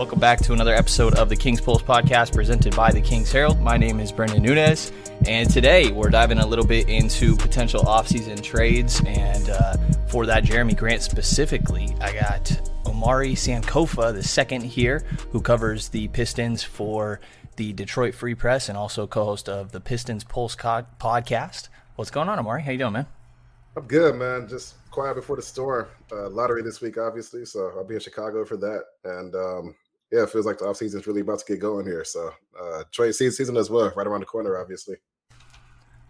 Welcome back to another episode of the King's Pulse podcast presented by the King's Herald. My name is Brendan Nunez, and today we're diving a little bit into potential offseason trades. And uh, for that, Jerami Grant specifically, I got Omari Sankofa, the second here, who covers the Pistons for the Detroit Free Press and also co-host of the Pistons Pulse co- podcast. What's going on, Omari? How you doing, man? I'm good, man. Just quiet before the storm. Uh, lottery this week, obviously, so I'll be in Chicago for that. And um, yeah, it feels like the offseason is really about to get going here. So uh, trade season as well, right around the corner, obviously.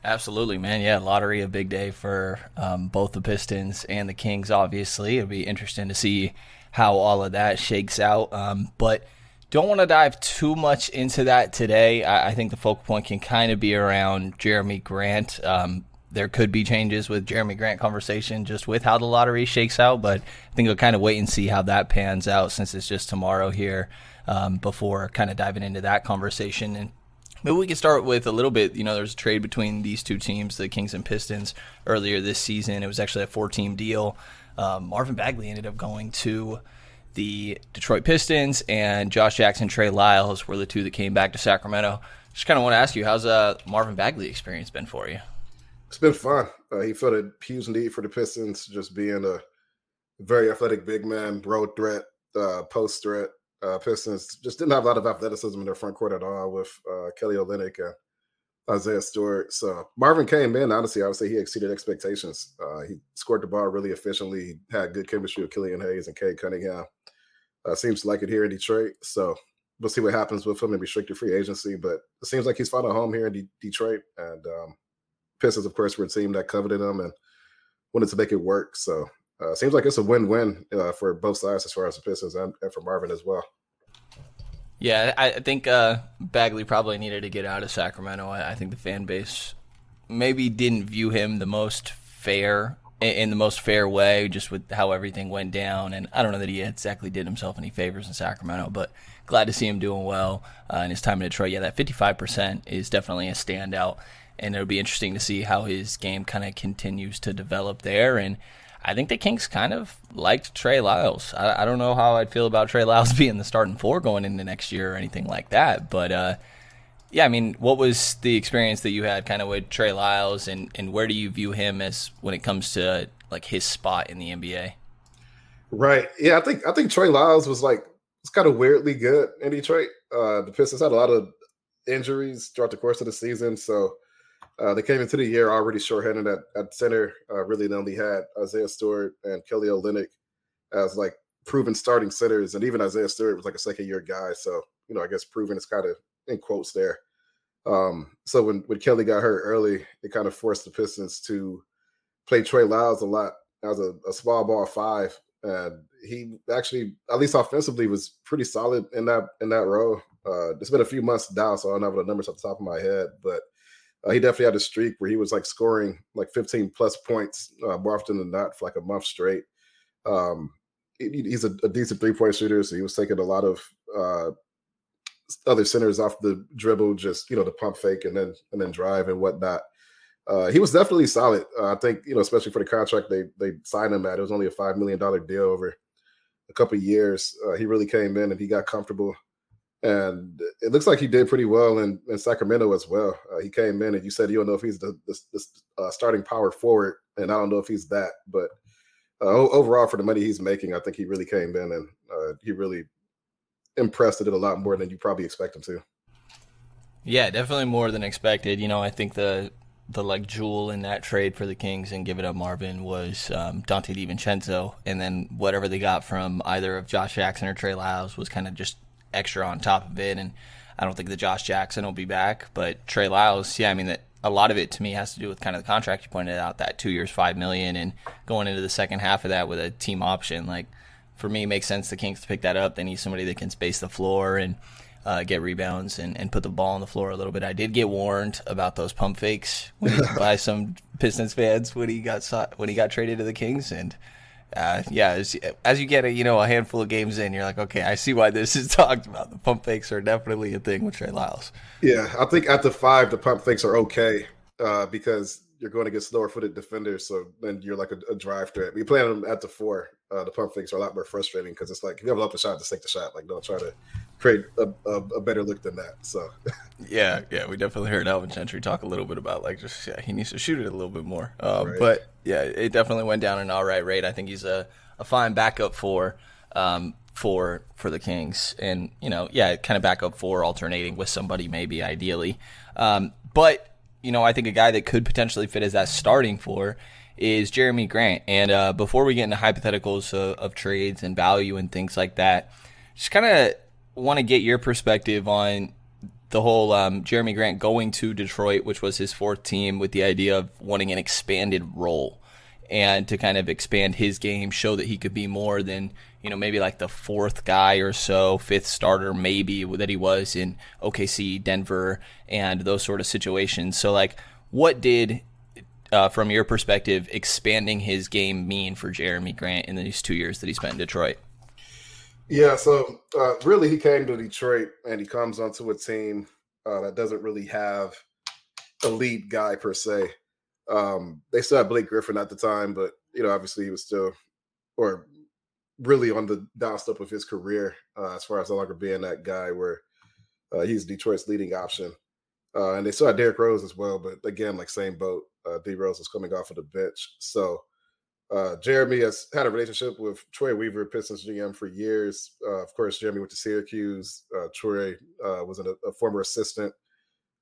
Absolutely, man. Yeah, lottery a big day for um, both the Pistons and the Kings. Obviously, it'll be interesting to see how all of that shakes out. Um, but don't want to dive too much into that today. I, I, think the focal point can kind of be around Jerami Grant. Um, there could be changes with Jerami Grant conversation just with how the lottery shakes out, but I think we'll kind of wait and see how that pans out since it's just tomorrow here um, before kind of diving into that conversation. And maybe we can start with a little bit. You know, there's a trade between these two teams, the Kings and Pistons, earlier this season. It was actually a four team deal. Um, Marvin Bagley ended up going to the Detroit Pistons, and Josh Jackson, Trey Lyles were the two that came back to Sacramento. Just kind of want to ask you, how's uh, Marvin Bagley experience been for you? It's been fun. Uh, he felt a huge need for the Pistons, just being a very athletic big man, road threat, uh, post threat. Uh, Pistons just didn't have a lot of athleticism in their front court at all with uh, Kelly Olynyk and Isaiah Stewart. So Marvin came in. Honestly, I would say he exceeded expectations. Uh, he scored the ball really efficiently. Had good chemistry with Killian Hayes and Cade Cunningham. Uh, seems like it here in Detroit. So we'll see what happens with him in restricted free agency. But it seems like he's found a home here in D- Detroit, and um, Pistons, of course, were a team that coveted him and wanted to make it work. So uh, seems like it's a win-win uh, for both sides as far as the Pistons and, and for Marvin as well. Yeah, I think uh, Bagley probably needed to get out of Sacramento. I, I think the fan base maybe didn't view him the most fair in the most fair way, just with how everything went down. And I don't know that he exactly did himself any favors in Sacramento, but glad to see him doing well uh, in his time in Detroit. Yeah, that 55% is definitely a standout and it'll be interesting to see how his game kind of continues to develop there. And I think the Kings kind of liked Trey Lyles. I, I, don't know how I'd feel about Trey Lyles being the starting four going into next year or anything like that, but uh, yeah, I mean, what was the experience that you had kind of with Trey Lyles, and and where do you view him as when it comes to like his spot in the NBA? Right. Yeah, I think I think Trey Lyles was like it's kind of weirdly good in Detroit. Uh, the Pistons had a lot of injuries throughout the course of the season, so uh, they came into the year already shorthanded at, at center. Uh, really, they only had Isaiah Stewart and Kelly Olynyk as like proven starting centers, and even Isaiah Stewart was like a second year guy. So you know, I guess proven is kind of in quotes there. Um, so when when Kelly got hurt early, it kind of forced the Pistons to play Trey Lyles a lot as a, a small ball five, and he actually, at least offensively, was pretty solid in that in that role. Uh, it's been a few months down, so I don't have the numbers off the top of my head, but uh, he definitely had a streak where he was like scoring like 15 plus points uh, more often than not for like a month straight. Um, he, he's a, a, decent three point shooter, so he was taking a lot of uh, other centers off the dribble, just you know the pump fake and then and then drive and whatnot. Uh, he was definitely solid. Uh, I think you know, especially for the contract they they signed him at. It was only a five million dollar deal over a couple years. Uh, he really came in and he got comfortable and it looks like he did pretty well in, in Sacramento as well. Uh, he came in, and you said you don't know if he's the, the, the uh, starting power forward, and I don't know if he's that. But uh, overall, for the money he's making, I think he really came in and uh, he really impressed. It a lot more than you probably expect him to. Yeah, definitely more than expected. You know, I think the the like jewel in that trade for the Kings and give it up Marvin was um, Donte DiVincenzo, and then whatever they got from either of Josh Jackson or Trey Lyles was kind of just extra on top of it. And I don't think that Josh Jackson will be back, but Trey Lyles, yeah, I mean that a lot of it to me has to do with kind of the contract you pointed out that two years, five million, and going into the second half of that with a team option. Like for me, it makes sense the Kings to pick that up. They need somebody that can space the floor and uh, get rebounds and, and put the ball on the floor a little bit. I did get warned about those pump fakes by some Pistons fans when he got when he got traded to the Kings, and uh, yeah, as, as, you get a you know a handful of games in, you're like, okay, I see why this is talked about. The pump fakes are definitely a thing with Trey Lyles. Yeah, I think the five, the pump fakes are okay uh, because you're going to get slower footed defenders. So then you're like a, a drive threat. We play them at the four. Uh, the pump fakes are a lot more frustrating because it's like if you have an open shot, just take the shot. Like don't try to create a, a, a better look than that. So yeah, yeah, we definitely heard Alvin Gentry talk a little bit about like just yeah, he needs to shoot it a little bit more. Uh, right. But yeah, it definitely went down an all right rate. I think he's a, a fine backup for um, for for the Kings, and you know, yeah, kind of backup for alternating with somebody maybe ideally. Um, but you know, I think a guy that could potentially fit as that starting for is Jerami Grant. And uh, before we get into hypotheticals of, of trades and value and things like that, just kind of want to get your perspective on the whole um, Jerami Grant going to Detroit, which was his fourth team, with the idea of wanting an expanded role and to kind of expand his game, show that he could be more than you know maybe like the fourth guy or so, fifth starter maybe that he was in OKC, Denver, and those sort of situations. So like, what did uh, from your perspective expanding his game mean for Jerami Grant in these two years that he spent in Detroit? Yeah, so uh, really, he came to Detroit and he comes onto a team uh, that doesn't really have a lead guy per se. Um, they still had Blake Griffin at the time, but you know, obviously he was still or really on the downstep of his career uh, as far as no longer being that guy where uh, he's Detroit's leading option. Uh, and they still had Derrick Rose as well, but again, like same boat. Uh, D Rose was coming off of the bench, so uh, Jerami has had a relationship with Troy Weaver, Pistons GM, for years. Uh, of course, Jerami went to Syracuse. Uh, Troy uh, was an, a former assistant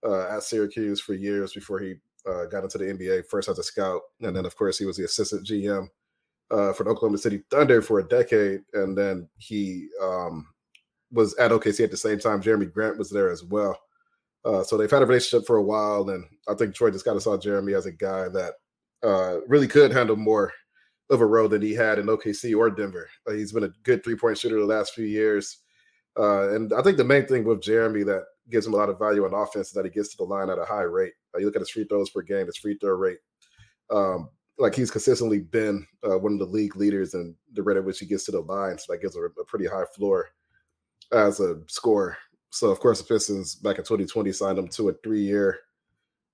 uh, at Syracuse for years before he uh, got into the NBA, first as a scout. And then, of course, he was the assistant GM for the Oklahoma City Thunder for a decade. And then he um, was at OKC at the same time. Jerami Grant was there as well. so they've had a relationship for a while. And I think Troy just kind of saw Jerami as a guy that really could handle more of a role than he had in OKC or Denver. He's been a good three point shooter the last few years. Uh, and I think the main thing with Jerami that gives him a lot of value on offense is that he gets to the line at a high rate. Uh, you look at his free throws per game, his free throw rate. Um, like he's consistently been uh, one of the league leaders in the rate at which he gets to the line. So that gives a, a pretty high floor as a scorer. So of course the Pistons back in 2020 signed him to a three-year,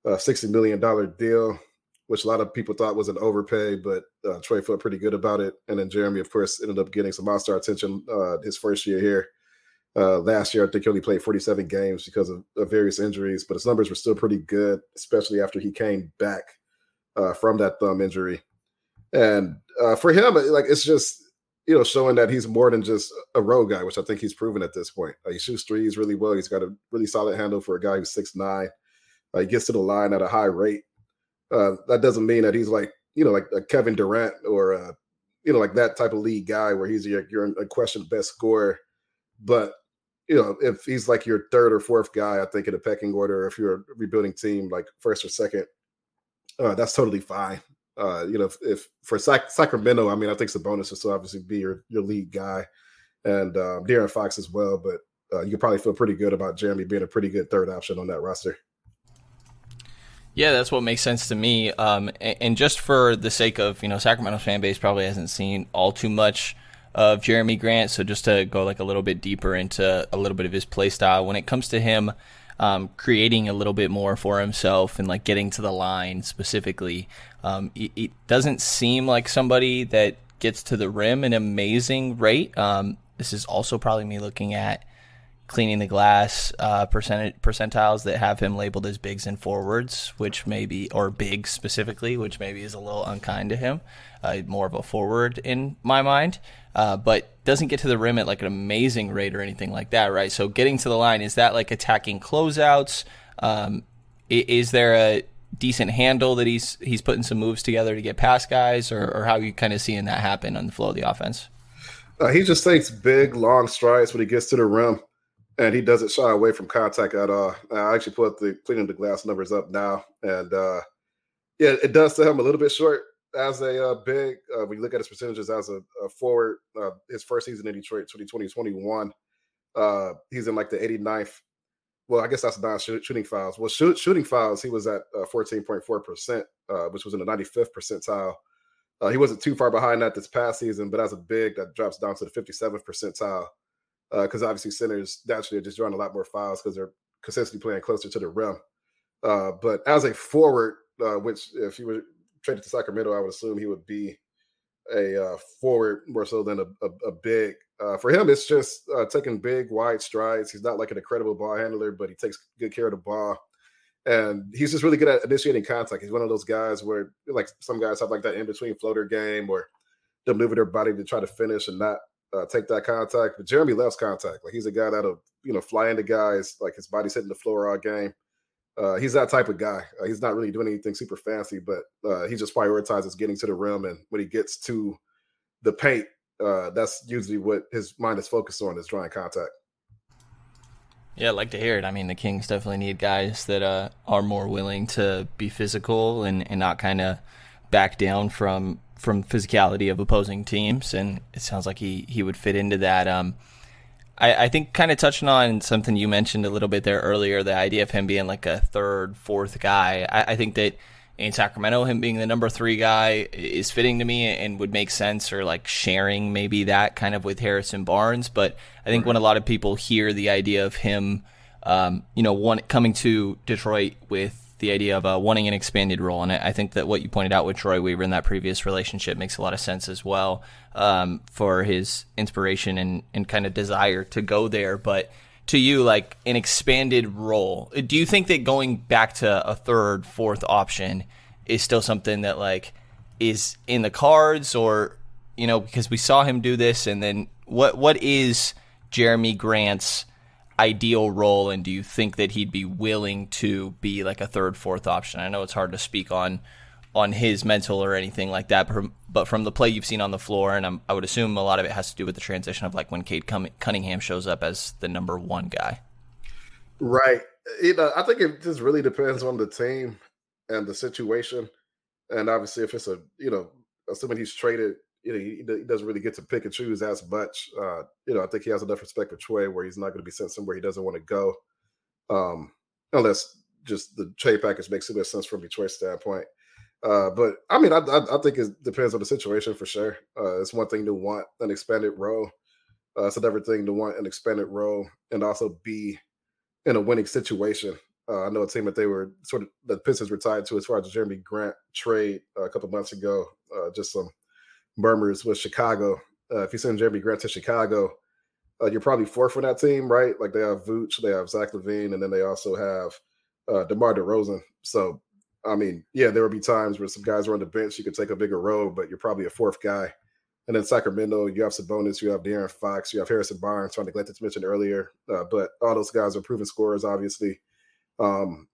uh, $60 million deal which a lot of people thought was an overpay, but uh, Troy felt pretty good about it. And then Jerami, of course, ended up getting some all-star attention uh, his first year here. Uh, last year, I think he only played 47 games because of, of, various injuries, but his numbers were still pretty good, especially after he came back uh, from that thumb injury. And uh, for him, like it's just you know showing that he's more than just a road guy, which I think he's proven at this point. He shoots threes really well. He's got a really solid handle for a guy who's six nine. he gets to the line at a high rate uh, that doesn't mean that he's like you know like a Kevin Durant or uh, you know like that type of league guy where he's your your unquestioned best scorer. But you know if he's like your third or fourth guy, I think in a pecking order, if you're a rebuilding team like first or second, uh, that's totally fine. Uh, you know, if, if for Sac- Sacramento, I mean, I think Sabonis will still obviously be your your lead guy, and um, De'Aaron Fox as well. But uh, you can probably feel pretty good about Jerami being a pretty good third option on that roster. Yeah, that's what makes sense to me. Um, and, just for the sake of, you know, Sacramento's fan base probably hasn't seen all too much of Jerami Grant. So just to go like a little bit deeper into a little bit of his play style, when it comes to him um, creating a little bit more for himself and like getting to the line specifically, um, it, it, doesn't seem like somebody that gets to the rim an amazing rate. Um, this is also probably me looking at cleaning the glass uh, percentiles that have him labeled as bigs and forwards, which maybe or bigs specifically, which maybe is a little unkind to him. Uh, more of a forward in my mind, uh, but doesn't get to the rim at like an amazing rate or anything like that, right? So getting to the line is that like attacking closeouts? Um, is there a decent handle that he's he's putting some moves together to get past guys, or, or how you kind of seeing that happen on the flow of the offense? Uh, he just takes big, long strides when he gets to the rim and he doesn't shy away from contact at all. I actually put the cleaning the glass numbers up now, and uh, yeah, it does sell him a little bit short as a uh, big. Uh, when you look at his percentages as a, a forward, uh, his first season in Detroit, 2020-21, uh, he's in like the 89th. Well, I guess that's non shooting fouls. Well, shoot, shooting fouls, he was at 14.4%, uh, which was in the 95th percentile. he wasn't too far behind that this past season, but as a big, that drops down to the 57th percentile because uh, obviously centers naturally are just drawing a lot more fouls because they're consistently playing closer to the rim. Uh, but as a forward, uh, which if he were traded to Sacramento, I would assume he would be a uh, forward more so than a, a, a big. Uh, for him, it's just uh, taking big, wide strides. He's not like an incredible ball handler, but he takes good care of the ball. And he's just really good at initiating contact. He's one of those guys where, like, some guys have like that in between floater game or they move their body to try to finish and not uh, take that contact. But Jerami loves contact. Like, he's a guy that'll, you know, fly into guys, like his body's hitting the floor all game. Uh, he's that type of guy. Uh, he's not really doing anything super fancy, but uh, he just prioritizes getting to the rim. And when he gets to the paint, uh, that's usually what his mind is focused on is drawing contact. Yeah, I'd like to hear it. I mean, the Kings definitely need guys that uh, are more willing to be physical and, and not kind of back down from from physicality of opposing teams. And it sounds like he he would fit into that. Um, I, I think kind of touching on something you mentioned a little bit there earlier, the idea of him being like a third, fourth guy. I, I think that in Sacramento, him being the number three guy is fitting to me and would make sense, or like sharing maybe that kind of with Harrison Barnes. But I think when a lot of people hear the idea of him, um, you know, one coming to Detroit with the idea of uh, wanting an expanded role. And I think that what you pointed out with Troy Weaver in that previous relationship makes a lot of sense as well um, for his inspiration and, and kind of desire to go there. But to you, like an expanded role, do you think that going back to a third, fourth option is still something that like is in the cards or, you know, because we saw him do this and then what, what is Jerami Grant's ideal role, and do you think that he'd be willing to be like a third, fourth option? I know it's hard to speak on on his mental or anything like that, but from the play you've seen on the floor, and I'm, i would assume a lot of it has to do with the transition of like when Cade Cunningham shows up as the number one guy. Right. You know, I think it just really depends on the team and the situation, and obviously if it's a you know, assuming he's traded you know, he, he, doesn't really get to pick and choose as much. Uh, you know, I think he has enough respect for Troy where he's not going to be sent somewhere he doesn't want to go, um, unless just the trade package makes too much sense from a Detroit standpoint. Uh, but I mean, I, I, I, think it depends on the situation for sure. Uh, it's one thing to want an expanded role. Uh, it's another thing to want an expanded role and also be in a winning situation. Uh, I know a team that they were sort of the Pistons were tied to as far as Jerami Grant trade uh, a couple months ago. Uh, just some murmurs with Chicago. Uh, if you send Jerami Grant to Chicago, uh, you're probably fourth on that team, right? Like they have Vooch, they have Zach LaVine, and then they also have uh, DeMar DeRozan. So, I mean, yeah, there will be times where some guys are on the bench, you could take a bigger role, but you're probably a fourth guy. And then Sacramento, you have Sabonis, you have De'Aaron Fox, you have Harrison Barnes, trying to neglect to mention earlier. Uh, but all those guys are proven scorers, obviously. Um,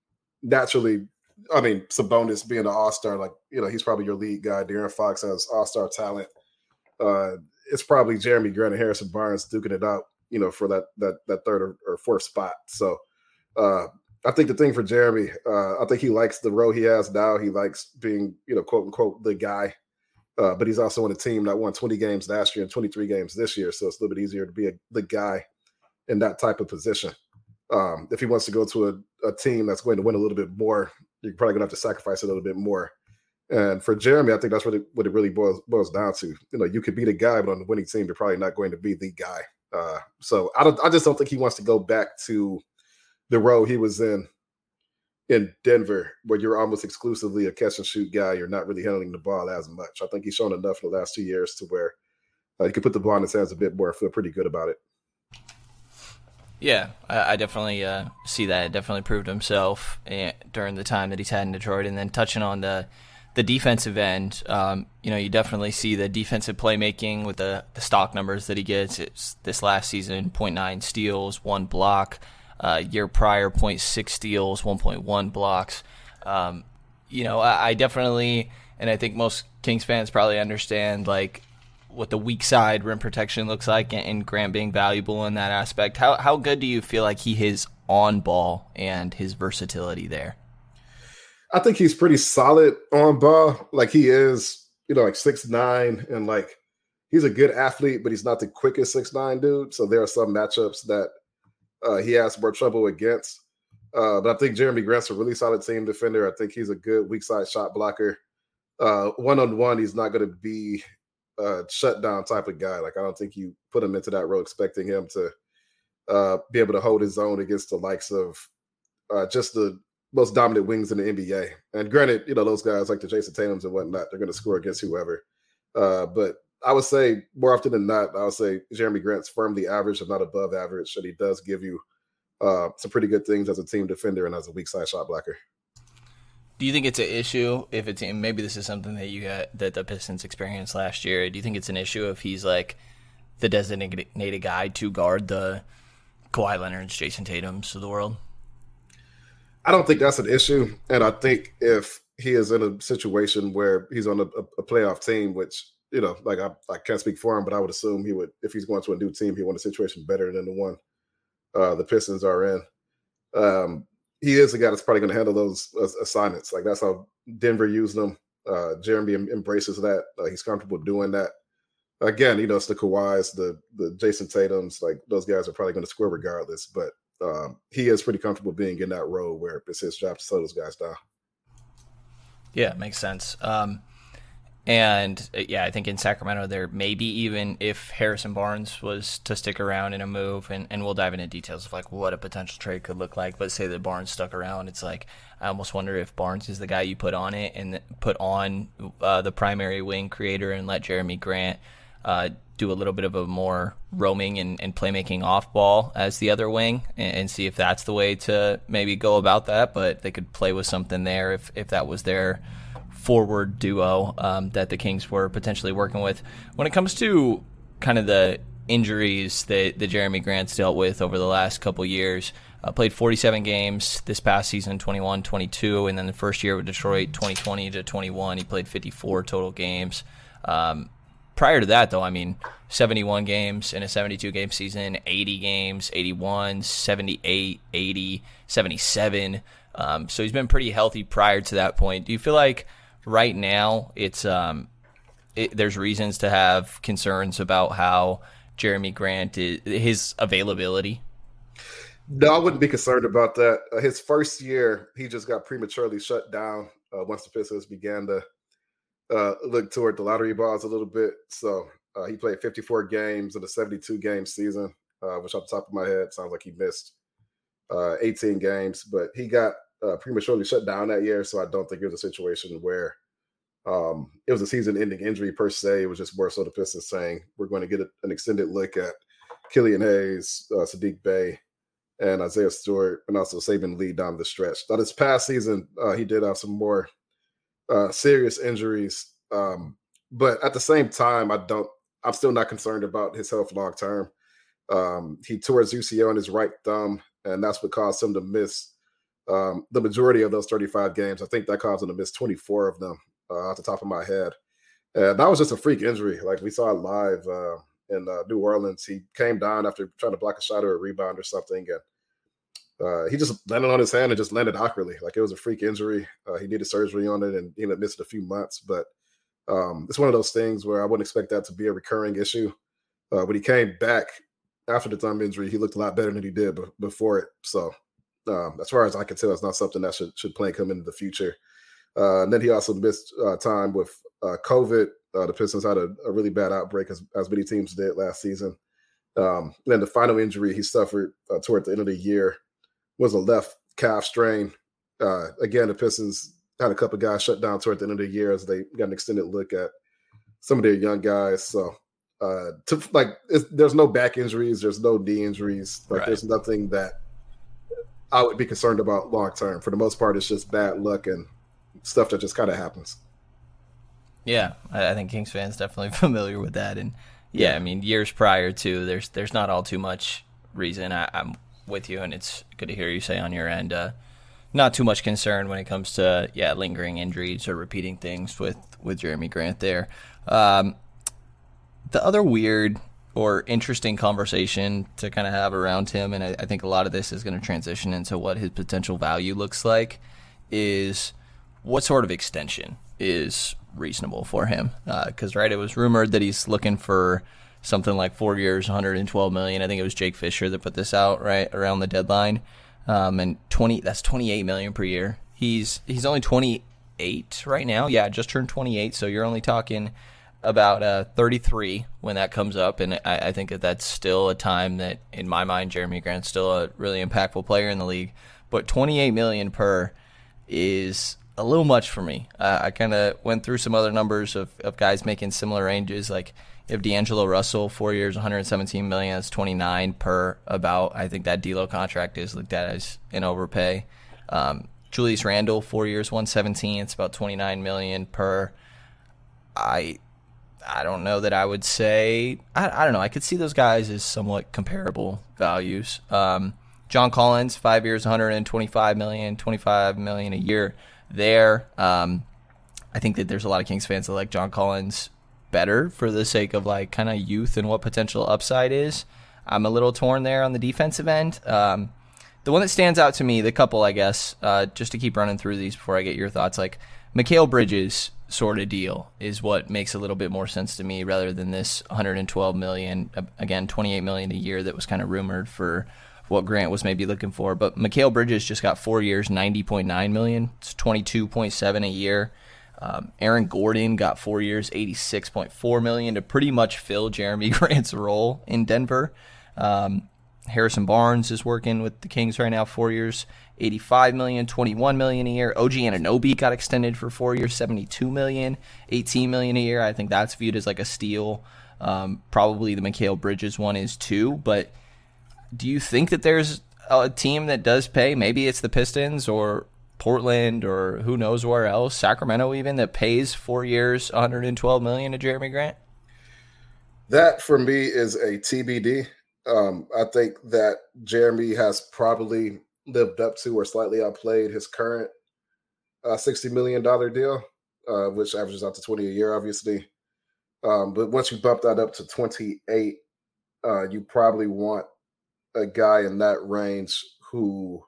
naturally, I mean, Sabonis being an all star, like you know, he's probably your lead guy. De'Aaron Fox has all star talent. Uh, it's probably Jerami Grant and Harrison Barnes duking it out, you know, for that that that third or, or fourth spot. So uh, I think the thing for Jerami, uh, I think he likes the role he has now. He likes being, you know, quote unquote, the guy. Uh, but he's also on a team that won 20 games last year and 23 games this year, so it's a little bit easier to be a, the guy in that type of position. Um, if he wants to go to a, a team that's going to win a little bit more, you're probably gonna have to sacrifice a little bit more. And for Jerami, I think that's what it, what it really boils boils down to. You know, you could be the guy, but on the winning team, you're probably not going to be the guy. Uh, so I don't. I just don't think he wants to go back to the role he was in in Denver, where you're almost exclusively a catch and shoot guy. You're not really handling the ball as much. I think he's shown enough in the last two years to where uh, he could put the ball in his hands a bit more. Feel pretty good about it. Yeah, I, I definitely uh, see that. It definitely proved himself eh, during the time that he's had in Detroit. And then touching on the the defensive end, um, you know, you definitely see the defensive playmaking with the, the stock numbers that he gets. It's this last season, 0.9 steals, one block. Uh, year prior, 0.6 steals, 1.1 blocks. Um, you know, I, I definitely, and I think most Kings fans probably understand, like what the weak side rim protection looks like and Grant being valuable in that aspect. How how good do you feel like he is on ball and his versatility there? I think he's pretty solid on ball. Like he is, you know, like six nine and like he's a good athlete, but he's not the quickest six nine dude. So there are some matchups that uh, he has more trouble against. Uh, but I think Jerami Grant's a really solid team defender. I think he's a good weak side shot blocker. One on one, he's not going to be uh, shutdown type of guy. Like I don't think you put him into that role expecting him to uh, be able to hold his own against the likes of uh, just the most dominant wings in the NBA. And granted, you know those guys like the Jayson Tatum's and whatnot, they're going to score against whoever. Uh, but I would say more often than not, I would say Jerami Grant's firmly average, if not above average, and he does give you uh, some pretty good things as a team defender and as a weak side shot blocker. Do you think it's an issue if it's maybe this is something that you got that the Pistons experienced last year? Do you think it's an issue if he's like the designated guy to guard the Kawhi Leonard's, Jayson Tatum's of the world? I don't think that's an issue, and I think if he is in a situation where he's on a, a playoff team, which you know, like I, I can't speak for him, but I would assume he would if he's going to a new team, he want a situation better than the one uh, the Pistons are in. Um, he is a guy that's probably going to handle those assignments. Like that's how Denver used them. Uh, Jerami embraces that. Uh, he's comfortable doing that. Again, you know, it's the Kawhis, the the Jayson Tatum's. Like those guys are probably going to score regardless. But um, he is pretty comfortable being in that role where it's his job to slow those guys down. Yeah, makes sense. Um, and uh, yeah, I think in Sacramento, there maybe even if Harrison Barnes was to stick around in a move, and, and we'll dive into details of like what a potential trade could look like. But say that Barnes stuck around, it's like I almost wonder if Barnes is the guy you put on it and put on uh, the primary wing creator and let Jerami Grant uh, do a little bit of a more roaming and, and playmaking off ball as the other wing and, and, see if that's the way to maybe go about that. But they could play with something there if, if that was their forward duo um, that the Kings were potentially working with. When it comes to kind of the injuries that, that Jerami Grant's dealt with over the last couple years, uh, played 47 games this past season, 21, 22, and then the first year with Detroit, 2020 to 21, he played 54 total games. Um, prior to that, though, I mean, 71 games in a 72 game season, 80 games, 81, 78, 80, 77. Um, so he's been pretty healthy prior to that point. Do you feel like right now it's um, it, there's reasons to have concerns about how Jerami Grant is his availability? No, I wouldn't be concerned about that. Uh, his first year, he just got prematurely shut down uh, once the Pistons began to uh, look toward the lottery balls a little bit. So uh, he played 54 games in a 72 game season, uh, which off the top of my head sounds like he missed uh, 18 games, but he got uh, prematurely shut down that year. So I don't think it was a situation where um, it was a season ending injury per se. It was just more so the Pistons saying, we're going to get a, an extended look at Killian Hayes, uh, Saddiq Bey, and Isaiah Stewart, and also Saben Lee down the stretch. Now, this past season, uh, he did have some more uh, serious injuries. Um, but at the same time, I don't. I'm still not concerned about his health long term. Um, he tore his UCL on his right thumb, and that's what caused him to miss um, the majority of those 35 games. I think that caused him to miss 24 of them uh, off the top of my head. And that was just a freak injury. Like we saw live uh, in uh, New Orleans. He came down after trying to block a shot or a rebound or something, and uh, he just landed on his hand and just landed awkwardly. Like it was a freak injury. Uh, he needed surgery on it and he ended up missing a few months. But um, it's one of those things where I wouldn't expect that to be a recurring issue. Uh, when he came back after the thumb injury, he looked a lot better than he did b- before it. So um, as far as I can tell, it's not something that should should play come into the future. Uh, and then he also missed uh, time with uh, COVID. Uh, the Pistons had a, a, really bad outbreak, as, as many teams did last season. Um, and then the final injury he suffered uh, toward the end of the year was a left calf strain. Uh, again, the Pistons had a couple guys shut down toward the end of the year as they got an extended look at some of their young guys. So, uh, to like, there's no back injuries, there's no knee injuries, like right. there's nothing that I would be concerned about long term. For the most part, it's just bad luck and stuff that just kind of happens. Yeah, I think Kings fans definitely familiar with that, and yeah, I mean years prior to there's there's not all too much reason. I, am with you, and it's good to hear you say on your end. Uh, not too much concern when it comes to yeah lingering injuries or repeating things with with Jerami Grant there. Um, the other weird or interesting conversation to kind of have around him, and I, I think a lot of this is going to transition into what his potential value looks like, is what sort of extension is reasonable for him? Because uh, right, it was rumored that he's looking for something like four years, 112 million. I think it was Jake Fisher that put this out right around the deadline. Um, and 20 that's 28 million per year. He's he's only 28 right now. Yeah, just turned 28. So you're only talking about uh, 33 when that comes up, and I, I, think that that's still a time that, in my mind, Jerami Grant's still a really impactful player in the league. But 28 million per is a little much for me. Uh, I kind of went through some other numbers of, of guys making similar ranges. Like if D'Angelo Russell, four years, 117 million, that's 29 per about. I think that D'Lo contract is looked at as an overpay. Um, Julius Randle, four years, 117, it's about 29 million per. I I don't know that I would say I, I don't know. I could see those guys as somewhat comparable values. Um, John Collins, five years, 125 million, 25 million a year there. Um, I think that there's a lot of Kings fans that like John Collins better for the sake of like kind of youth and what potential upside is. I'm a little torn there on the defensive end. Um, the one that stands out to me, the couple, I guess, uh, just to keep running through these before I get your thoughts, like Mikal Bridges sort of deal is what makes a little bit more sense to me rather than this 112 million, again, 28 million a year that was kind of rumored for what Grant was maybe looking for. But Mikal Bridges just got four years, 90.9 million. It's 22.7 a year. Um, Aaron Gordon got four years, 86.4 million to pretty much fill Jerami Grant's role in Denver. Um, Harrison Barnes is working with the Kings right now, four years, 85 million, 21 million a year. OG Anunoby got extended for four years, 72 million, 18 million a year. I think that's viewed as like a steal. Um, probably the Mikal Bridges one is too, but do you think that there's a team that does pay? Maybe it's the Pistons or Portland or who knows where else, Sacramento even that pays four years, 112 million to Jerami Grant. That for me is a TBD. Um, I think that Jerami has probably lived up to or slightly outplayed his current uh, $60 million deal, uh, which averages out to 20 a year, obviously. Um, but once you bump that up to 28, uh, you probably want a guy in that range who,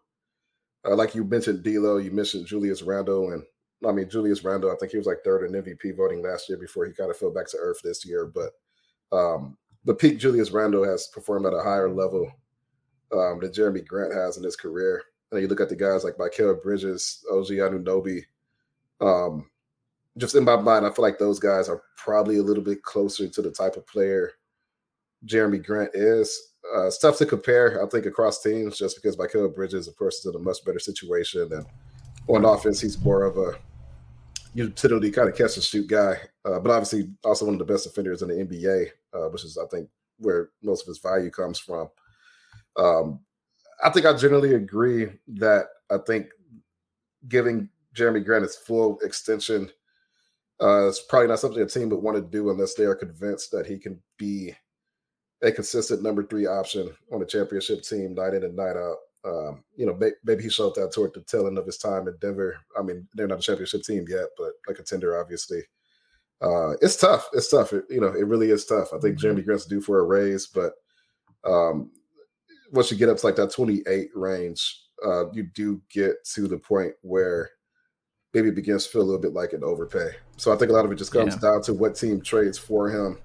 uh, like you mentioned, D'Lo, you mentioned Julius Randle, and I mean Julius Randle. I think he was like third in MVP voting last year before he kind of fell back to earth this year. But um, the peak Julius Randle has performed at a higher level um, Jerami Grant has in his career. And you look at the guys like Mikal Bridges, OG Anunoby. Um, just in my mind, I feel like those guys are probably a little bit closer to the type of player Jerami Grant is. Uh, it's tough to compare, I think, across teams just because Mikal Bridges, of course, is in a much better situation. And on offense, he's more of a utility kind of catch and shoot guy. Uh, but obviously, also one of the best defenders in the NBA, uh, which is, I think, where most of his value comes from. Um, I think I generally agree that I think giving Jerami Grant his full extension uh, is probably not something a team would want to do unless they are convinced that he can be a consistent number three option on a championship team night in and night out. Um, you know, maybe he showed that toward the tail end of his time in Denver. I mean, they're not a championship team yet, but like a contender, obviously. Uh, it's tough. It's tough. It, you know, it really is tough. I think mm-hmm. Grant's due for a raise, but um, once you get up to like that 28 range, uh, you do get to the point where maybe it begins to feel a little bit like an overpay. So I think a lot of it just comes yeah. down to what team trades for him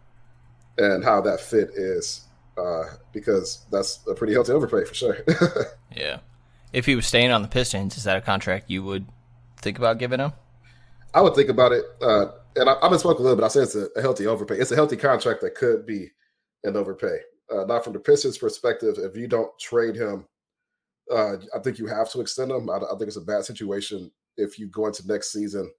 and how that fit is, uh, because that's a pretty healthy overpay for sure. yeah. If he was staying on the Pistons, is that a contract you would think about giving him? I would think about it. Uh, and I, I've been spoken a little bit. I say it's a, a healthy overpay. It's a healthy contract that could be an overpay uh, not from the Pistons' perspective. If you don't trade him, uh, I think you have to extend him. I, I, think it's a bad situation if you go into next season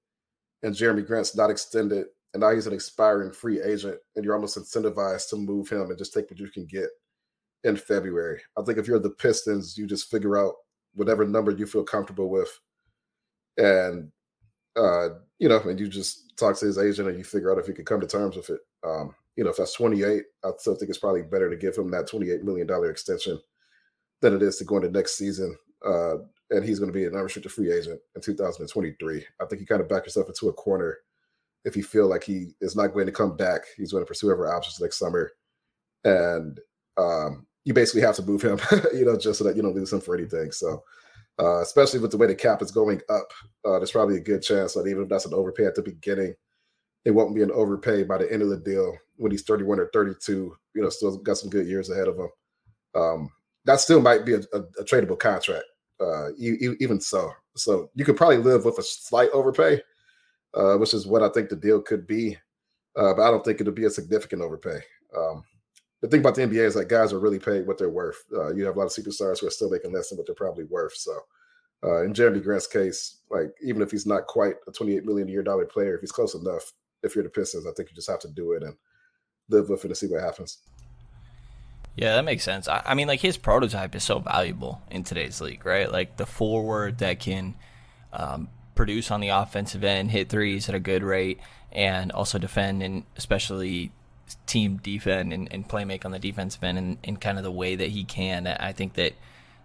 and Jerami Grant's not extended, and now he's an expiring free agent, and you're almost incentivized to move him and just take what you can get in February. I think if you're the Pistons, you just figure out whatever number you feel comfortable with, and uh, you know, and you just talk to his agent and you figure out if you can come to terms with it. Um, you know, if that's 28, I still think it's probably better to give him that 28 million dollar extension than it is to go into next season. Uh, and he's going to be an unrestricted free agent in 2023. I think you kind of back yourself into a corner if you feel like he is not going to come back. He's going to pursue other options next summer, and um, you basically have to move him, you know, just so that you don't lose him for anything. So. Uh, especially with the way the cap is going up, uh, there's probably a good chance that even if that's an overpay at the beginning, it won't be an overpay by the end of the deal when he's 31 or 32. You know, still got some good years ahead of him. Um, that still might be a, a, a tradable contract, uh, even so. So you could probably live with a slight overpay, uh, which is what I think the deal could be. Uh, but I don't think it'll be a significant overpay. Um, the thing about the NBA is that guys are really paid what they're worth. Uh, you have a lot of superstars who are still making less than what they're probably worth. So uh, in Jerami Grant's case, like even if he's not quite a 28 million a year dollar player, if he's close enough, if you're the Pistons, I think you just have to do it and live with it and see what happens. Yeah, that makes sense. I, I, mean, like his prototype is so valuable in today's league, right? Like the forward that can um, produce on the offensive end, hit threes at a good rate, and also defend and especially team defend and, and play make on the defensive end in, in kind of the way that he can. I think that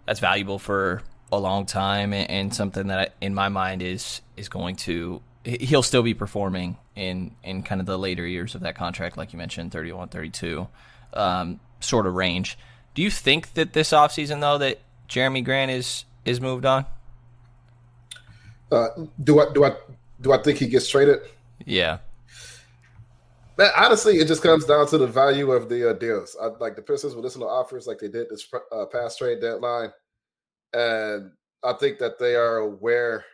that's valuable for a long time and, and something that in my mind is is going to he'll still be performing in in kind of the later years of that contract like you mentioned 31 32 um, sort of range do you think that this offseason though that jerami grant is is moved on uh, do i do i do i think he gets traded yeah Man, honestly, it just comes down to the value of the uh, deals. I, like the Pistons will listen to offers like they did this uh, past trade deadline, and I think that they are aware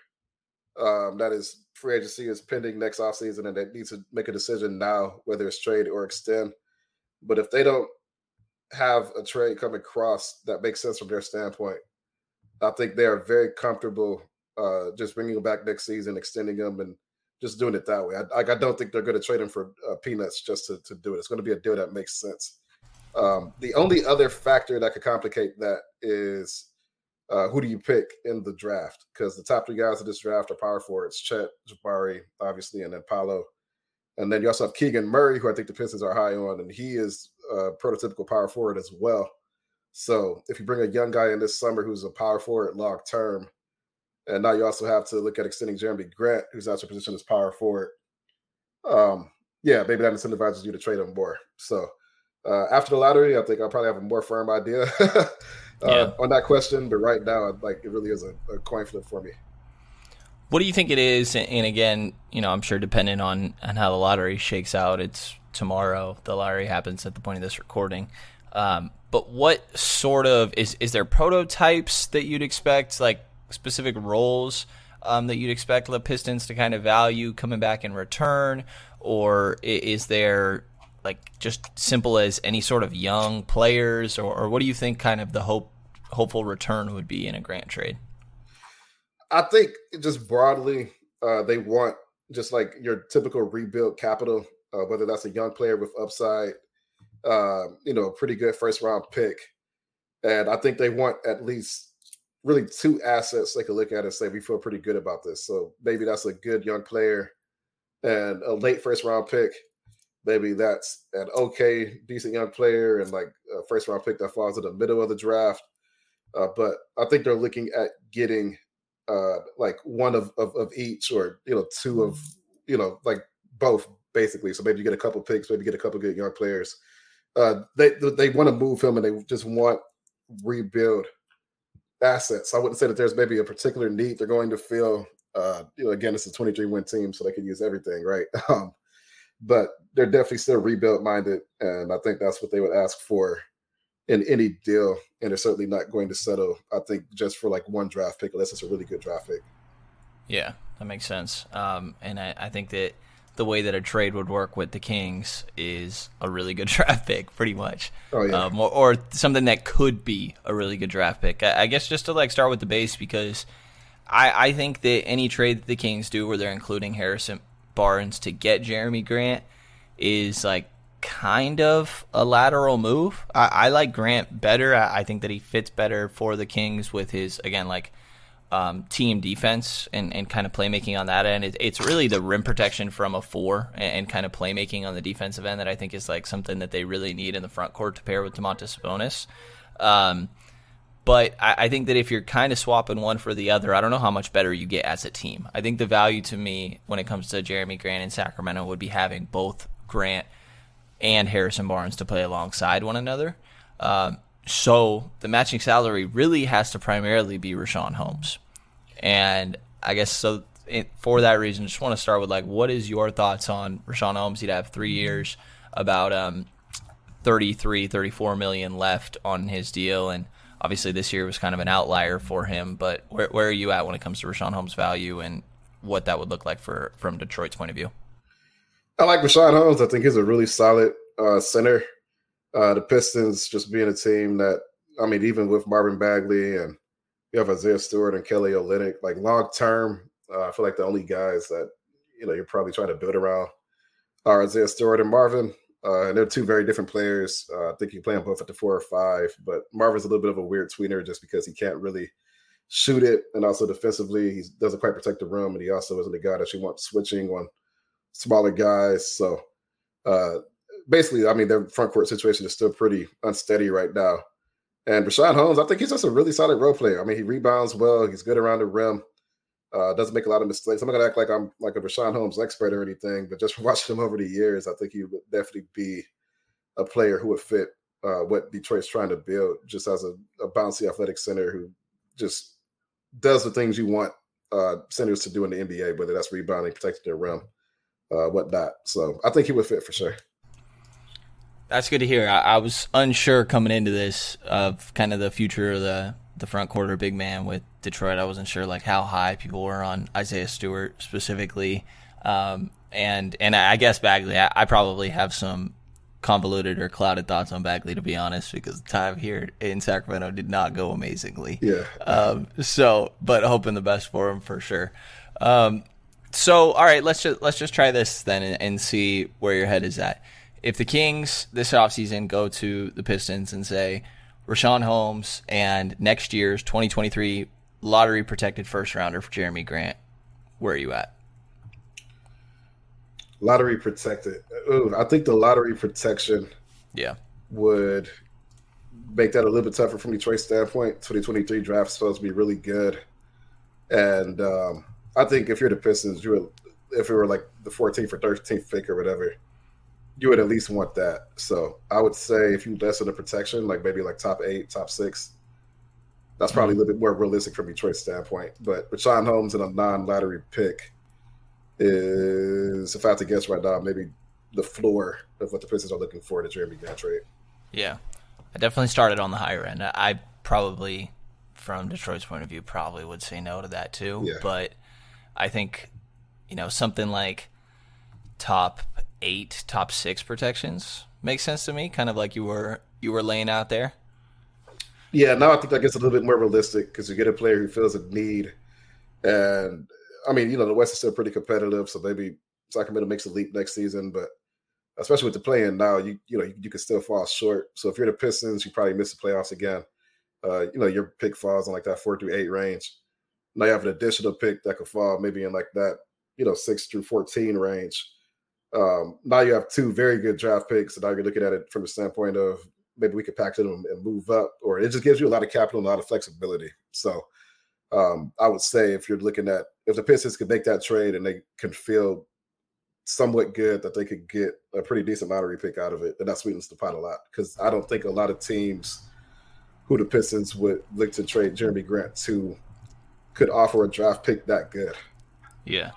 um, that is free agency is pending next offseason and they need to make a decision now whether it's trade or extend. But if they don't have a trade come across that makes sense from their standpoint, I think they are very comfortable uh, just bringing them back next season, extending them, and just doing it that way. I, I don't think they're going to trade him for uh, peanuts just to, to do it. It's going to be a deal that makes sense. Um, the only other factor that could complicate that is uh, who do you pick in the draft? Because the top three guys of this draft are power forwards: Chet, Jabari, obviously, and then Paolo. And then you also have Keegan Murray, who I think the Pistons are high on, and he is a prototypical power forward as well. So if you bring a young guy in this summer who's a power forward long term, and now you also have to look at extending Jerami Grant, who's out your position as power forward. Um, yeah, maybe that incentivizes you to trade him more. So uh, after the lottery, I think I'll probably have a more firm idea uh, yeah. on that question. But right now, like it really is a, a, coin flip for me. What do you think it is? And again, you know, I'm sure depending on on how the lottery shakes out, it's tomorrow. The lottery happens at the point of this recording. Um, but what sort of is is there prototypes that you'd expect, like specific roles um, that you'd expect the Pistons to kind of value coming back in return, or is there like just simple as any sort of young players, or, or what do you think kind of the hope hopeful return would be in a grant trade? I think just broadly, uh, they want just like your typical rebuild capital, uh, whether that's a young player with upside, uh, you know, a pretty good first round pick. And I think they want at least really two assets they could look at and say, we feel pretty good about this. So maybe that's a good young player and a late first round pick maybe that's an okay, decent young player and like a first round pick that falls in the middle of the draft. Uh, but I think they're looking at getting uh, like one of, of, of each or you know two of you know like both basically. So maybe you get a couple picks, maybe get a couple good young players. Uh, they they want to move him and they just want rebuild assets. I wouldn't say that there's maybe a particular need they're going to fill. Uh, you know, again, it's a 23 win team, so they could use everything, right? Um, but they're definitely still rebuild minded, and I think that's what they would ask for in any deal. And they're certainly not going to settle. I think just for like one draft pick, unless it's a really good draft pick. Yeah, that makes sense. Um, and I, I think that the way that a trade would work with the Kings is a really good draft pick, pretty much. Oh yeah. Um, or, or, something that could be a really good draft pick. I, I, guess just to like start with the base because I, I think that any trade that the Kings do where they're including Harrison Barnes to get Jerami Grant is like kind of a lateral move. I, I like Grant better. I, I, think that he fits better for the Kings with his again like um, team defense and, and kind of playmaking on that end. It, it's really the rim protection from a four and, and, kind of playmaking on the defensive end that I think is like something that they really need in the front court to pair with Domantas Sabonis. Um, but I, I, think that if you're kind of swapping one for the other, I don't know how much better you get as a team. I think the value to me when it comes to Jerami Grant in Sacramento would be having both Grant and Harrison Barnes to play alongside one another. Um, so the matching salary really has to primarily be Richaun Holmes. And I guess so for that reason, just want to start with like, what is your thoughts on Richaun Holmes? He'd have three years, about um, 33, 34 million left on his deal. And obviously this year was kind of an outlier for him. But where, where are you at when it comes to Richaun Holmes' value and what that would look like for from Detroit's point of view? I like Richaun Holmes. I think he's a really solid uh, center. Uh, the Pistons just being a team that, I mean, even with Marvin Bagley and you have Isaiah Stewart and Kelly Olynyk. Like long term, uh, I feel like the only guys that you know you're probably trying to build around are Isaiah Stewart and Marvin. Uh, and they're two very different players. Uh, I think you play them both at the four or five, but Marvin's a little bit of a weird tweener just because he can't really shoot it, and also defensively he doesn't quite protect the rim, and he also isn't a guy that you want switching on smaller guys. So uh, basically, I mean, their front court situation is still pretty unsteady right now. And Richaun Holmes, I think he's just a really solid role player. I mean, he rebounds well. He's good around the rim. Uh, doesn't make a lot of mistakes. I'm not gonna act like I'm like a Richaun Holmes expert or anything, but just from watching him over the years, I think he would definitely be a player who would fit uh, what Detroit's trying to build, just as a, a, bouncy athletic center who just does the things you want uh, centers to do in the NBA, whether that's rebounding, protecting their rim, uh, whatnot. So I think he would fit for sure. That's good to hear. I, I, was unsure coming into this of kind of the future of the the front quarter big man with Detroit. I wasn't sure like how high people were on Isaiah Stewart specifically, um, and and I guess Bagley. I, I, probably have some convoluted or clouded thoughts on Bagley to be honest, because the time here in Sacramento did not go amazingly. Yeah. Um, so, but hoping the best for him for sure. Um, so all right, let's just let's just try this then and, and see where your head is at if the Kings this offseason go to the Pistons and say Richaun Holmes and next year's 2023 lottery protected first rounder for Jerami Grant, where are you at? Lottery protected. Ooh, I think the lottery protection yeah would make that a little bit tougher from Detroit's standpoint. 2023 draft is supposed to be really good. And um, I think if you're the Pistons, you would, if it were like the 14th or 13th pick or whatever, you would at least want that. So I would say if you lessen the protection, like maybe like top eight, top six, that's probably mm-hmm. a little bit more realistic from Detroit's standpoint. But Richaun Holmes in a non-lottery pick is, if I had to guess right now, maybe the floor of what the Pistons are looking for to Jerami Grant trade. Yeah, I definitely started on the higher end. I probably, from Detroit's point of view, probably would say no to that too. Yeah. But I think, you know, something like top eight, top six protections makes sense to me. Kind of like you were you were laying out there. Yeah, now I think that gets a little bit more realistic because you get a player who feels a need, and I mean, you know, the West is still pretty competitive, so maybe Sacramento makes a leap next season, but especially with the playing now, you you know you, you still fall short. So if you're the Pistons, you probably miss the playoffs again. Uh, you know, your pick falls in like that four through eight range. Now you have an additional pick that could fall maybe in like that, you know, six through fourteen range. Um, now you have two very good draft picks, and now you're looking at it from the standpoint of maybe we could pack them and move up, or it just gives you a lot of capital and a lot of flexibility. So um, I would say if you're looking at if the Pistons could make that trade and they can feel somewhat good that they could get a pretty decent lottery pick out of it, then that sweetens the pot a lot. Because I don't think a lot of teams who the Pistons would look to trade Jerami Grant to could offer a draft pick that good. Yeah.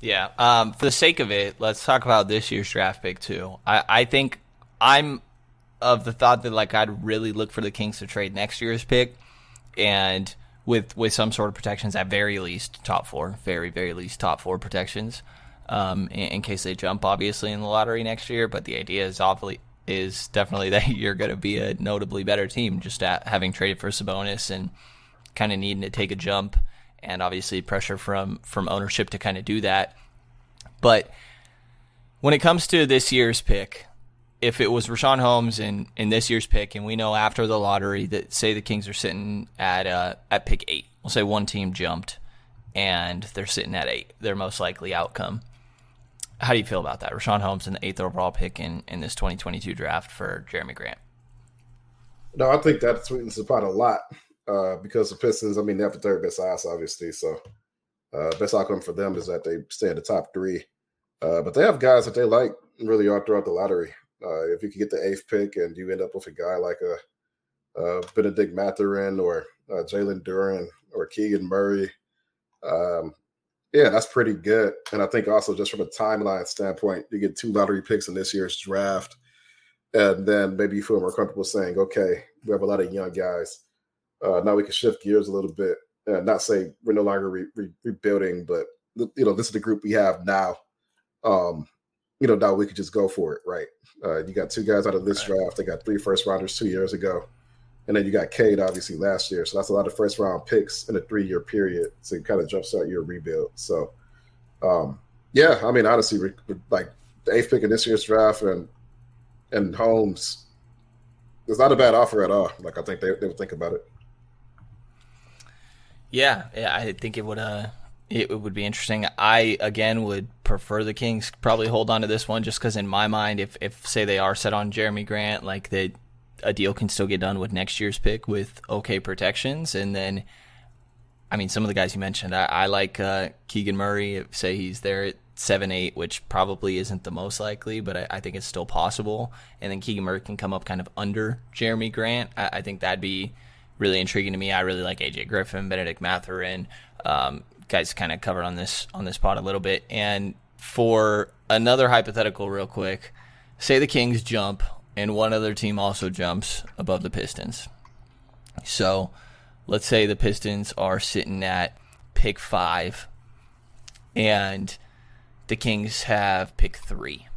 Yeah. Um, for the sake of it, let's talk about this year's draft pick too. I, I think I'm of the thought that like I'd really look for the Kings to trade next year's pick, and with with some sort of protections at very least top four, very very least top four protections, um, in, in case they jump obviously in the lottery next year. But the idea is obviously is definitely that you're going to be a notably better team just at having traded for Sabonis and kind of needing to take a jump and obviously pressure from from ownership to kind of do that. But when it comes to this year's pick, if it was Richaun Holmes in, in this year's pick, and we know after the lottery that say the Kings are sitting at uh, at pick eight, we'll say one team jumped and they're sitting at eight, their most likely outcome. How do you feel about that? Richaun Holmes in the eighth overall pick in, in this 2022 draft for Jerami Grant. No, I think that sweetens the pot a lot uh, because the Pistons, I mean, they have the third best odds, obviously. So, uh, best outcome for them is that they stay in the top three. Uh, but they have guys that they like really all throughout the lottery. Uh, if you can get the eighth pick and you end up with a guy like a, a Bennedict Mathurin or uh, Jalen Duren or Keegan Murray, um, yeah, that's pretty good. And I think also just from a timeline standpoint, you get two lottery picks in this year's draft. And then maybe you feel more comfortable saying, okay, we have a lot of young guys uh, now we can shift gears a little bit. Uh, not say we're no longer re- re- rebuilding, but you know this is the group we have now. Um, you know now we could just go for it, right? Uh, you got two guys out of this right. draft. They got three first rounders two years ago, And then you got Cade obviously last year. So that's a lot of first round picks in a three year period to kind of jumpstart your rebuild. So, um, yeah, I mean, honestly, like the eighth pick in this year's draft and and Holmes, it's not a bad offer at all. Like I think they, they would think about it. Yeah, yeah, I think it would. Uh, it would be interesting. I again would prefer the Kings probably hold on to this one just because in my mind, if if say they are set on Jerami Grant, like that a deal can still get done with next year's pick with okay protections, and then. I mean, some of the guys you mentioned, I, I like uh, Keegan Murray. Say he's there at seven eight, which probably isn't the most likely, but I, I, think it's still possible. And then Keegan Murray can come up kind of under Jerami Grant. I, I, think that'd be really intriguing to me. I really like AJ Griffin, Bennedict Mathurin. Um, guys kind of covered on this on this pod a little bit. And for another hypothetical, real quick, say the Kings jump and one other team also jumps above the Pistons. So let's say the Pistons are sitting at pick five and the Kings have pick three.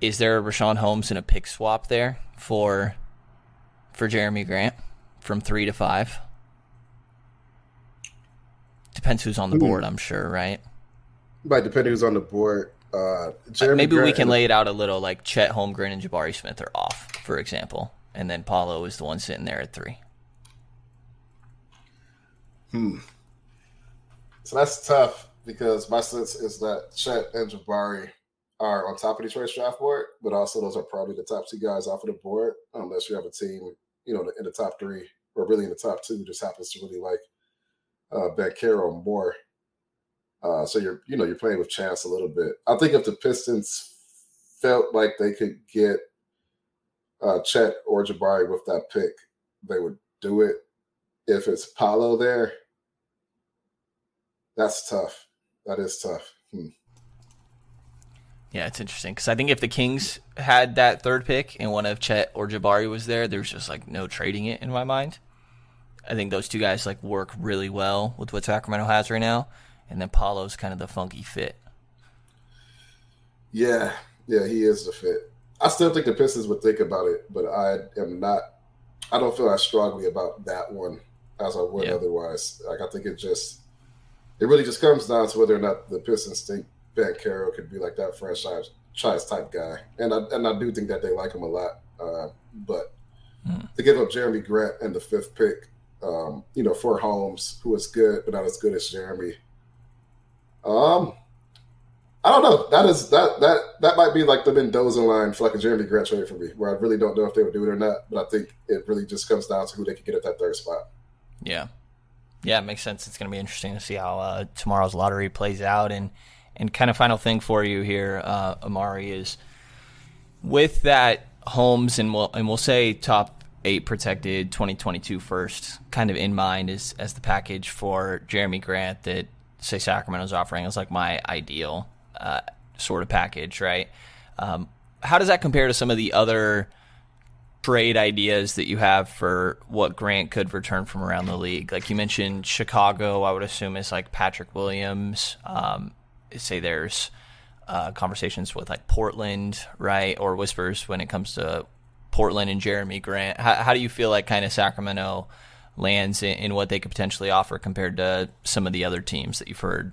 Is there a Richaun Holmes and a pick swap there for for Jerami Grant from three to five? Depends who's on the board, I'm sure, right? Right, depending who's on the board. Uh, Maybe Grant we can lay it out a little like Chet Holmgren and Jabari Smith are off, for example, and then Paolo is the one sitting there at three. Hmm. So that's tough because my sense is that Chet and Jabari are on top of Detroit's draft board, but also those are probably the top two guys off of the board, unless you have a team, you know, in the top three or really in the top two, just happens to really like uh, Banchero more. Uh, so you're, you know, you're playing with chance a little bit. I think if the Pistons felt like they could get uh, Chet or Jabari with that pick, they would do it. If it's Paolo there, that's tough. That is tough. Hmm. Yeah, it's interesting because I think if the Kings had that third pick and one of Chet or Jabari was there, there's just like no trading it in my mind. I think those two guys like work really well with what Sacramento has right now, and then Paolo's kind of the funky fit. Yeah, yeah, he is the fit. I still think the Pistons would think about it, but I am not. I don't feel as strongly about that one as I would otherwise. Like I think it just, it really just comes down to whether or not the Pistons think Banchero could be like that franchise type guy, and I and I do think that they like him a lot. Uh, but mm. to give up Jerami Grant and the fifth pick, um, you know, for Holmes, who was good but not as good as Jerami. Um, I don't know. That is that that that might be like the Mendoza line for like a Jerami Grant trade for me, where I really don't know if they would do it or not. But I think it really just comes down to who they can get at that third spot. Yeah, yeah, it makes sense. It's going to be interesting to see how uh, tomorrow's lottery plays out. And and kind of final thing for you here, uh, Omari is with that Holmes and we'll and we'll say top eight protected 2022 first kind of in mind as as the package for Jerami Grant that say Sacramento's offering is like my ideal uh, sort of package, right? Um, how does that compare to some of the other trade ideas that you have for what Grant could return from around the league? Like you mentioned, Chicago, I would assume is like Patrick Williams. Um, say there's uh, conversations with like Portland, right, or whispers when it comes to Portland and Jerami Grant. How, how do you feel like kind of Sacramento lands in, in, what they could potentially offer compared to some of the other teams that you've heard?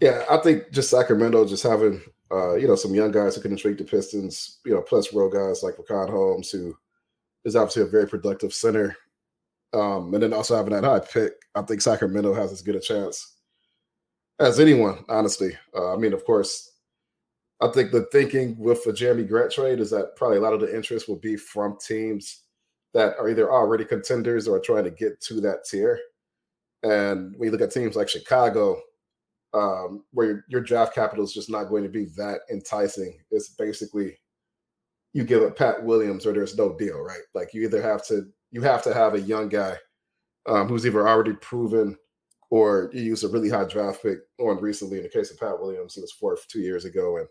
Yeah, I think just Sacramento just having uh, you know some young guys who can intrigue the Pistons, you know, plus real guys like Richaun Holmes, who is obviously a very productive center, um, and then also having that high pick. I think Sacramento has as good a chance as anyone, honestly. Uh, I mean, of course, I think the thinking with the Jerami Grant trade is that probably a lot of the interest will be from teams that are either already contenders or trying to get to that tier. And when you look at teams like Chicago, um, where your, your, draft capital is just not going to be that enticing, it's basically you give up Pat Williams or there's no deal, right? Like you either have to you have to have a young guy um, who's either already proven or you use a really high draft pick on recently. In the case of Pat Williams, he was fourth two years ago, and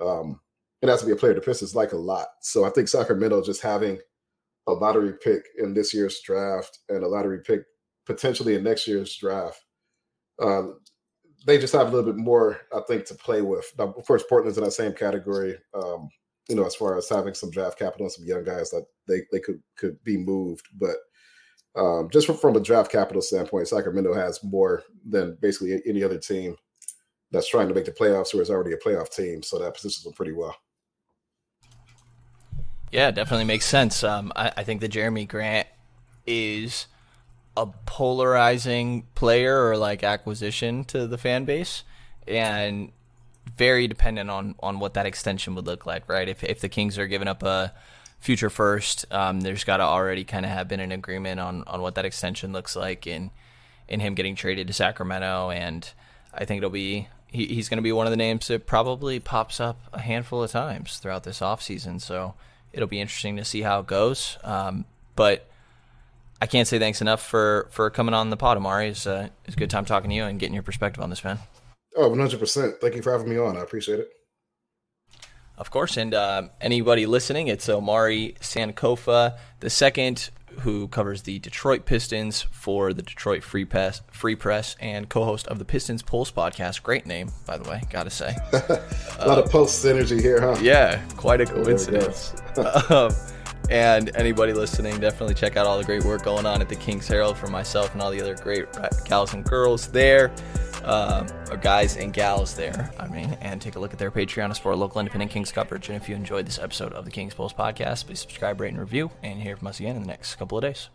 um, it has to be a player the Pistons like a lot. So I think Sacramento just having a lottery pick in this year's draft and a lottery pick potentially in next year's draft, uh, they just have a little bit more, I think, to play with. Now, of course, Portland's in that same category. Um, you know, as far as having some draft capital and some young guys that they, they could could be moved. But um, just from, from a draft capital standpoint, Sacramento has more than basically any other team that's trying to make the playoffs or is already a playoff team. So that positions them pretty well. Yeah, definitely makes sense. Um, I, I think that Jerami Grant is a polarizing player or like acquisition to the fan base, and very dependent on on what that extension would look like, right? If if the Kings are giving up a future first, um, there's got to already kind of have been an agreement on on what that extension looks like in in him getting traded to Sacramento, and I think it'll be he, he's going to be one of the names that probably pops up a handful of times throughout this offseason. So it'll be interesting to see how it goes. Um, but I can't say thanks enough for for coming on the pod, Omari. It's, uh, it's a good time talking to you and getting your perspective on this, man. Oh, 100%. Thank you for having me on. I appreciate it. Of course. And uh, anybody listening, it's Omari Sankofa the second, who covers the Detroit Pistons for the Detroit Free Press, Free Press and co-host of the Pistons Pulse podcast. Great name, by the way, gotta say. a lot uh, of Pulse synergy here, huh? Yeah, quite a coincidence. um, and anybody listening, definitely check out all the great work going on at the King's Herald for myself and all the other great gals and girls there Uh, or guys and gals there. I mean, and take a look at their Patreon as for local independent Kings coverage. And if you enjoyed this episode of the Kings Pulse podcast, please subscribe, rate, and review, and hear from us again in the next couple of days.